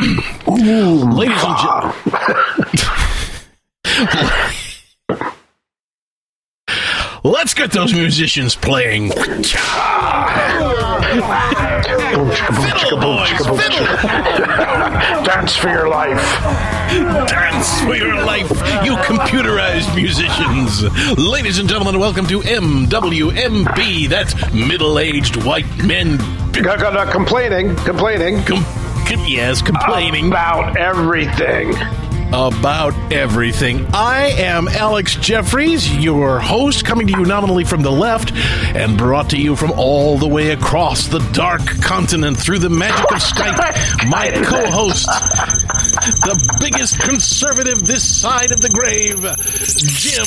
Ladies and gentlemen. Let's get those musicians playing. Fiddle, boys, fiddle. Dance for your life. Dance for your life, you computerized musicians. Ladies and gentlemen, welcome to MWMB. That's middle-aged white men. Complaining, complaining Com- com- yes, complaining about everything. about everything. I am Alex Jeffries, your host, coming to you nominally from the left and brought to you from all the way across the dark continent through the magic of Skype. My co host, the biggest conservative this side of the grave, Jim.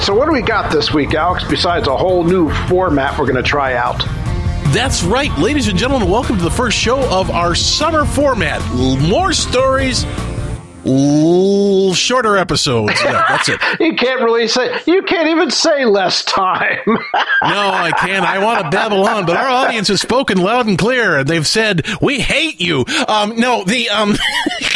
Hey, so what do we got this week, Alex? Besides a whole new format we're going to try out. That's right, ladies and gentlemen, welcome to the first show of our summer format. More stories. l- Shorter episodes. Yeah, that's it. You can't really say. You can't even say less time. No, I can't. I want to babble on, but our audience has spoken loud and clear. They've said, "We hate you." Um, no, the um.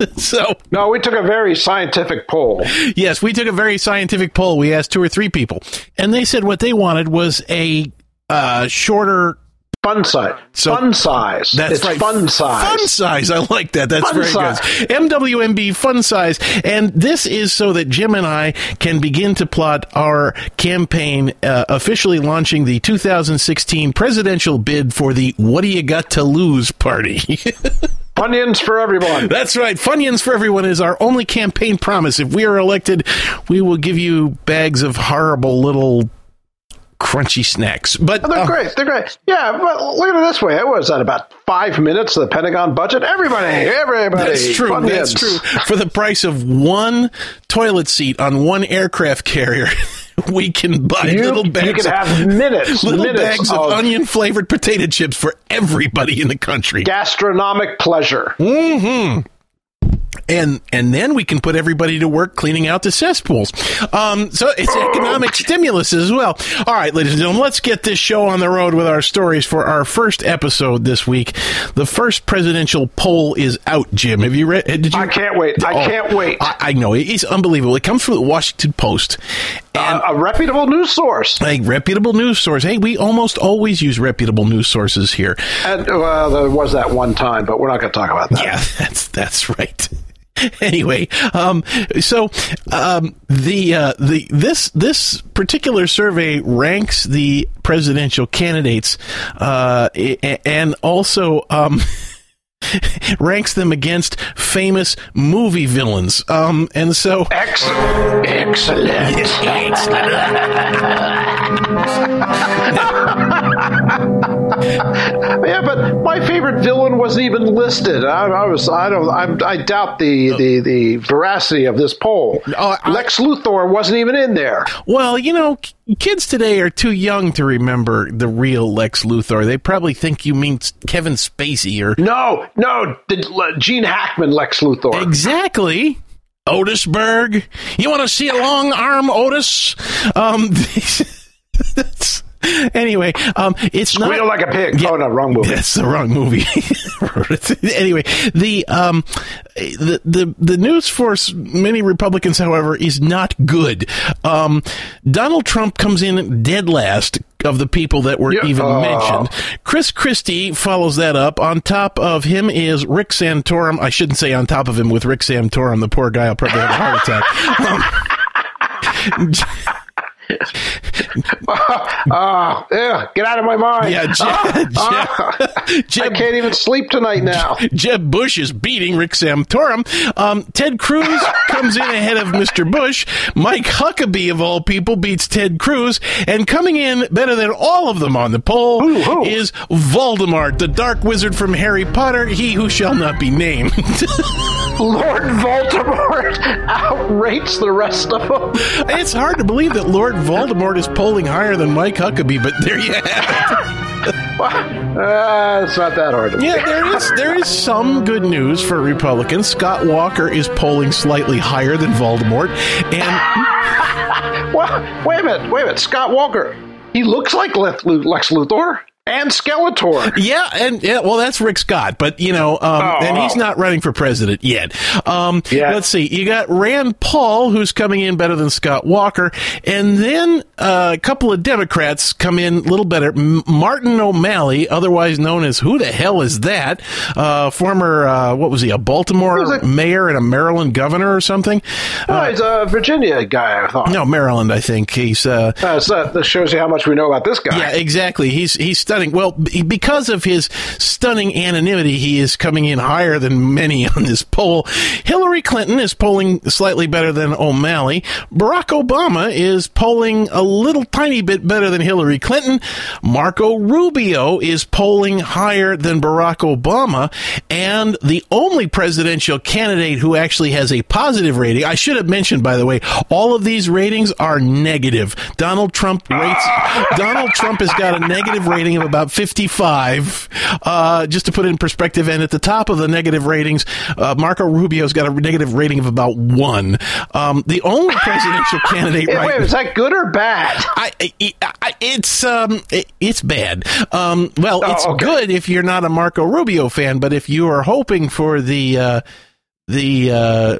so no, we took a very scientific poll. yes, we took a very scientific poll. We asked two or three people, and they said what they wanted was a uh, shorter. Fun size. So- fun size. That's it's right. Fun size. Fun size. I like that. That's Fun very size. good. MWMB fun size. And this is so that Jim and I can begin to plot our campaign, uh, officially launching the 2016 presidential bid for the What Do You Got to Lose party. Funyuns for everyone. That's right. Funyuns for everyone is our only campaign promise. If we are elected, we will give you bags of horrible little crunchy snacks. But They're uh, great. They're great. Yeah, but look at it this way. It was at about five minutes of the Pentagon budget. Everybody, everybody. That's true. Funyuns. That's true. For the price of one toilet seat on one aircraft carrier, we can buy You, little you bags. can of, have minutes, little minutes bags of, of onion flavored potato chips for everybody in the country. gastronomic pleasure. Mm-hmm. And and then we can put everybody to work cleaning out the cesspools. Um, so it's economic stimulus as well. All right, ladies and gentlemen, let's get this show on the road with our stories for our first episode this week. The first presidential poll is out. Jim, have you read? Did you? I can't wait. I Oh, can't wait. I, I know it's unbelievable. It comes from the Washington Post, and a, a reputable news source. a reputable news source. Hey, we almost always use reputable news sources here. And well, there was that one time, but we're not going to talk about that. Yeah, that's that's right. anyway, um, so um, the uh, the this this particular survey ranks the presidential candidates uh, and also. Um, ranks them against famous movie villains. Um and so Ex- excellent. yeah, but my favorite villain wasn't even listed. I, I was. I don't. I'm, I doubt the, the the veracity of this poll. I- Lex Luthor wasn't even in there. Well, you know, kids today are too young to remember the real Lex Luthor. They probably think you mean Kevin Spacey or No, no, the, Gene Hackman, Lex Luthor. exactly. Otisburg. You want to see a long arm, Otis? Um, that's, anyway, um, it's not. Squeal like a pig. Yeah. Oh no, wrong movie. That's the wrong movie. anyway, the um, the the the news for many Republicans, however, is not good. Um, Donald Trump comes in dead last of the people that were Yeah. even Oh. mentioned. Chris Christie follows that up. On top of him is Rick Santorum. I shouldn't say on top of him with Rick Santorum. The poor guy will probably have a heart attack. Um, Ah, yeah, get out of my mind. yeah, Jeb, Ah, Jeb, Jeb I can't even sleep tonight now. Jeb Bush is beating Rick Santorum. Um, Ted Cruz comes in ahead of Mr. Bush. Mike Huckabee, of all people, beats Ted Cruz. And coming in better than all of them on the poll Who, who? is Voldemort, the dark wizard from Harry Potter, he who shall not be named. Lord Voldemort outrates the rest of them. it's hard to believe that Lord Voldemort is polling higher than Mike Huckabee, but there you have it. Uh, it's not that hard. To Yeah, there is there is some good news for Republicans. Scott Walker is polling slightly higher than Voldemort, and Well, wait a minute, wait a minute. Scott Walker. He looks like Lex Luthor and Skeletor. Yeah, and yeah, well, that's Rick Scott, but you know, um, oh, and he's not running for president yet. Um, yeah. Let's see, you got Rand Paul, who's coming in better than Scott Walker, and then uh, a couple of Democrats come in a little better. Martin O'Malley, otherwise known as who the hell is that? Uh, former uh, what was he? A Baltimore mayor and a Maryland governor or something? Oh, he's a Virginia guy. I thought. No, Maryland. I think he's. Uh, uh, so that shows you how much we know about this guy. Yeah, exactly. He's he's stunning. Well, because of his stunning anonymity, he is coming in higher than many on this poll. Hillary Clinton is polling slightly better than O'Malley. Barack Obama is polling a little tiny bit better than Hillary Clinton. Marco Rubio is polling higher than Barack Obama. And the only presidential candidate who actually has a positive rating, I should have mentioned, by the way, all of these ratings are negative. Donald Trump rates, Donald Trump has got a negative rating of about 55. Uh, just to put it in perspective, and at the top of the negative ratings, uh, Marco Rubio's got a negative rating of about one. Um, the only presidential candidate right wait, is that good or bad? I, I, it's um, it, it's bad. Um, well, oh, it's okay. good if you're not a Marco Rubio fan, but if you are hoping for the uh, the uh,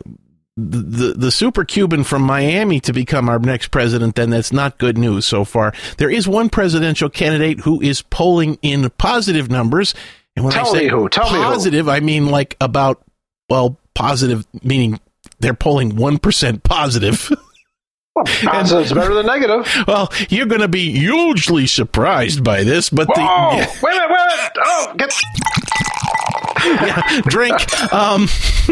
the the super Cuban from Miami to become our next president, then that's not good news so far. There is one presidential candidate who is polling in positive numbers, and when Tell I say who. Tell me positive, I mean like about well, positive meaning they're polling one percent positive. Well, positive's better than negative. Well, you're going to be hugely surprised by this, but Whoa! the yeah. wait a minute, wait a minute. Oh, get yeah, drink. Um,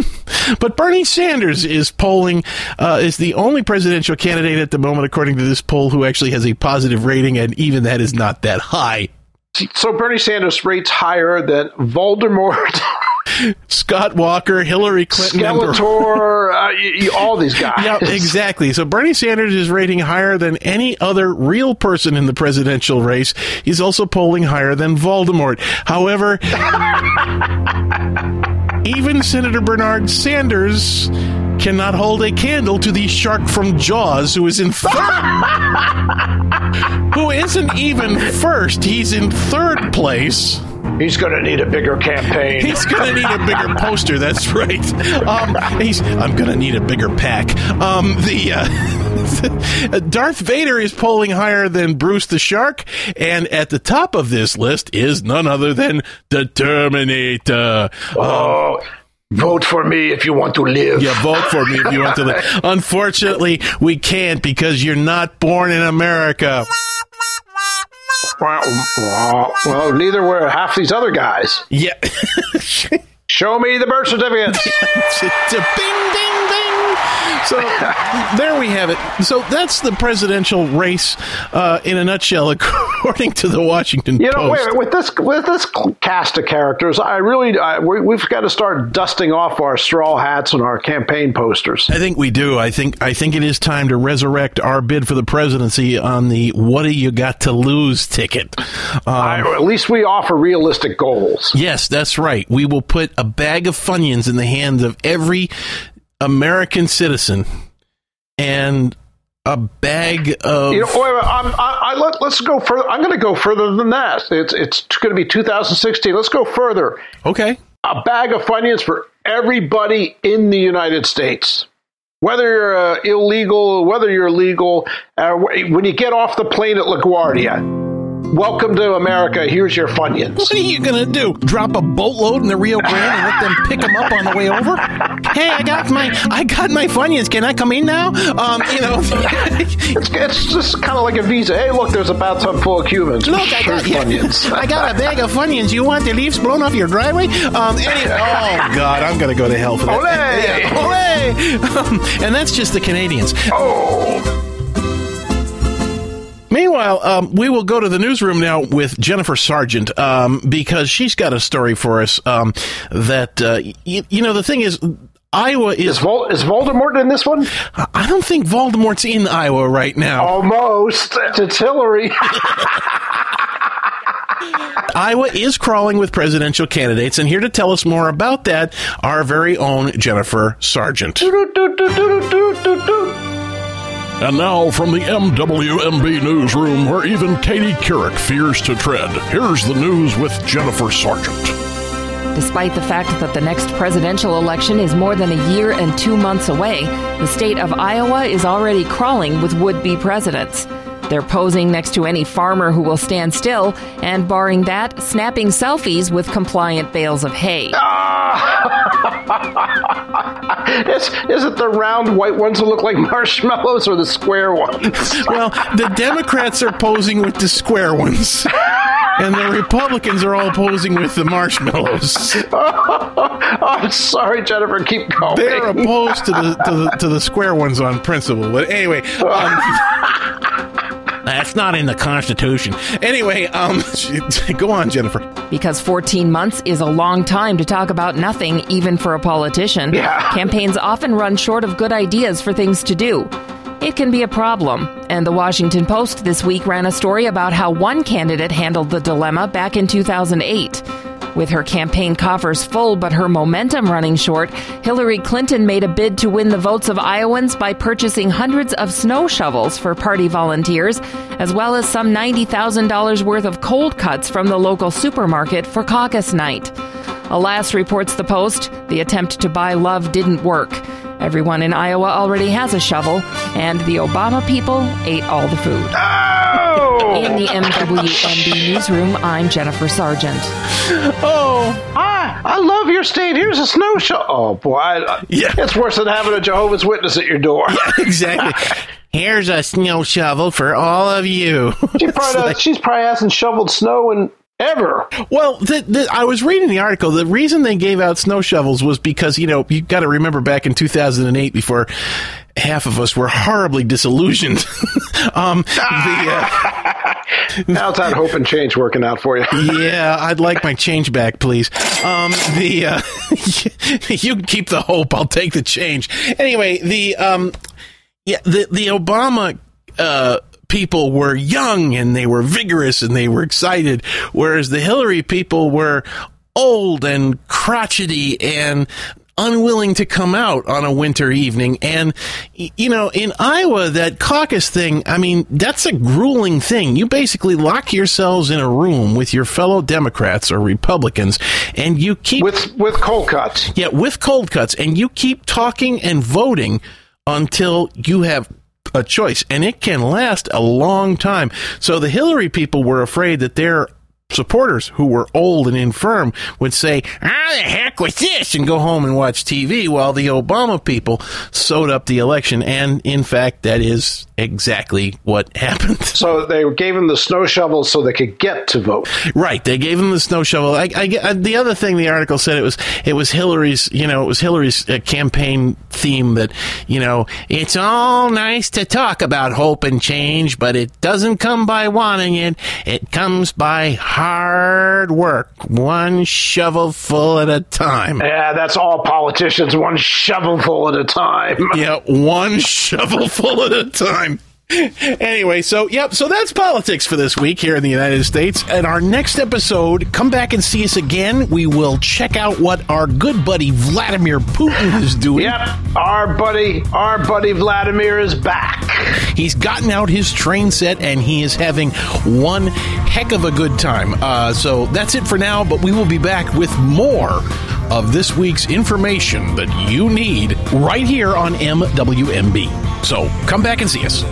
but Bernie Sanders is polling uh, is the only presidential candidate at the moment, according to this poll, who actually has a positive rating, and even that is not that high. So Bernie Sanders rates higher than Voldemort. Scott Walker, Hillary Clinton, Skeletor, uh, all these guys. Yeah, exactly. So Bernie Sanders is rating higher than any other real person in the presidential race. He's also polling higher than Voldemort. However, even Senator Bernard Sanders cannot hold a candle to the shark from Jaws who is in third. who isn't even first. He's in third place. He's going to need a bigger campaign. He's going to need a bigger poster. That's right. Um, he's. I'm going to need a bigger pack. Um, the uh, Darth Vader is polling higher than Bruce the Shark, and at the top of this list is none other than the Terminator. Oh. Um, Vote for me if you want to live. Yeah, vote for me if you want to live. Unfortunately, we can't because you're not born in America. Well, neither were half these other guys. Yeah. Show me the birth certificate. bing, ding, ding. So there we have it. So that's the presidential race uh, in a nutshell, according to the Washington you know, Post. Wait, with this with this cast of characters, I really I, we, have got to start dusting off our straw hats and our campaign posters. I think we do. I think I think it is time to resurrect our bid for the presidency on the "What do you got to lose" ticket. Um, I, at least we offer realistic goals. Yes, that's right. We will put a bag of funyuns in the hands of every American citizen and a bag of. You know, I'm, I, I, let, us go further. I'm going to go further than that. It's it's going to be 2016. Let's go further. Okay. A bag of Funyuns for everybody in the United States. Whether you're uh, illegal, whether you're legal, uh, when you get off the plane at LaGuardia, Welcome to America. Here's your Funyuns. What are you going to do? Drop a boatload in the Rio Grande and let them pick them up on the way over? Hey, I got my I got my Funyuns. Can I come in now? Um, you know, it's, it's just kind of like a visa. Hey, look, there's a bathtub full of Cubans. Look, I got Funyuns. I got a bag of Funyuns. You want the leaves blown off your driveway? Um, anyway, oh God, I'm going to go to hell for that. Olay! Yeah, olay! Um, and that's just the Canadians. Oh. Meanwhile, um, we will go to the newsroom now with Jennifer Sargent um, because she's got a story for us um, that, uh, y- you know, the thing is, Iowa is. Is, Vol- is, Voldemort in this one? I don't think Voldemort's in Iowa right now. Almost. It's Hillary. Iowa is crawling with presidential candidates, and here to tell us more about that, our very own Jennifer Sargent. And now from the MWMB newsroom, where even Katie Couric fears to tread, here's the news with Jennifer Sargent. Despite the fact that the next presidential election is more than a year and two months away, the state of Iowa is already crawling with would be presidents. They're posing next to any farmer who will stand still, and barring that, snapping selfies with compliant bales of hay. is, is it the round white ones that look like marshmallows or the square ones? well, the Democrats are posing with the square ones. And the Republicans are all posing with the marshmallows. oh, I'm sorry, Jennifer. Keep going. They're opposed to the to the, to the square ones on principle. But anyway, um, that's not in the Constitution. Anyway, um, go on, Jennifer. Because 14 months is a long time to talk about nothing, even for a politician. Yeah. Campaigns often run short of good ideas for things to do. It can be a problem. And the Washington Post this week ran a story about how one candidate handled the dilemma back in 2008. With her campaign coffers full but her momentum running short, Hillary Clinton made a bid to win the votes of Iowans by purchasing hundreds of snow shovels for party volunteers, as well as some $90,000 worth of cold cuts from the local supermarket for caucus night. Alas, reports the Post, the attempt to buy love didn't work. Everyone in Iowa already has a shovel, and the Obama people ate all the food. Oh! In the MWMB newsroom, I'm Jennifer Sargent. Oh, Hi, I love your state. Here's a snow shovel. Oh, boy. I, Yeah. It's worse than having a Jehovah's Witness at your door. exactly. Here's a snow shovel for all of you. She probably, like- she's probably hasn't shoveled snow in ever. Well, the, the, I was reading the article. The reason they gave out snow shovels was because you know you got to remember back in 2008, before half of us were horribly disillusioned. um, the, uh, How's that hope and change working out for you? yeah, I'd like my change back, please. Um, the uh, you can keep the hope. I'll take the change. Anyway, the um, yeah, the the Obama uh, people were young and they were vigorous and they were excited, whereas the Hillary people were old and crotchety and unwilling to come out on a winter evening. And, you know, in Iowa, that caucus thing, I mean, that's a grueling thing. You basically lock yourselves in a room with your fellow Democrats or Republicans and you keep With with cold cuts. yeah, with cold cuts, and you keep talking and voting until you have a choice, and it can last a long time. So the Hillary people were afraid that their supporters who were old and infirm would say, ah, the heck with this, and go home and watch TV, while the Obama people sewed up the election. And in fact, that is exactly what happened. So they gave him the snow shovel so they could get to vote. Right, they gave him the snow shovel. I, I, I- the other thing the article said it was it was Hillary's, you know, it was Hillary's uh, campaign theme that you know it's all nice to talk about hope and change, but it doesn't come by wanting it. It comes by hard work, one shovelful at a time. Yeah, that's all politicians, one shovelful at a time. Yeah, one shovelful at a time. Anyway, so yep, so that's politics for this week here in the United States. And our next episode, come back and see us again. We will check out what our good buddy Vladimir Putin is doing. Yep, our buddy, our buddy Vladimir is back. He's gotten out his train set and he is having one heck of a good time. Uh, so that's it for now, but we will be back with more of this week's information that you need right here on MWMB. So come back and see us.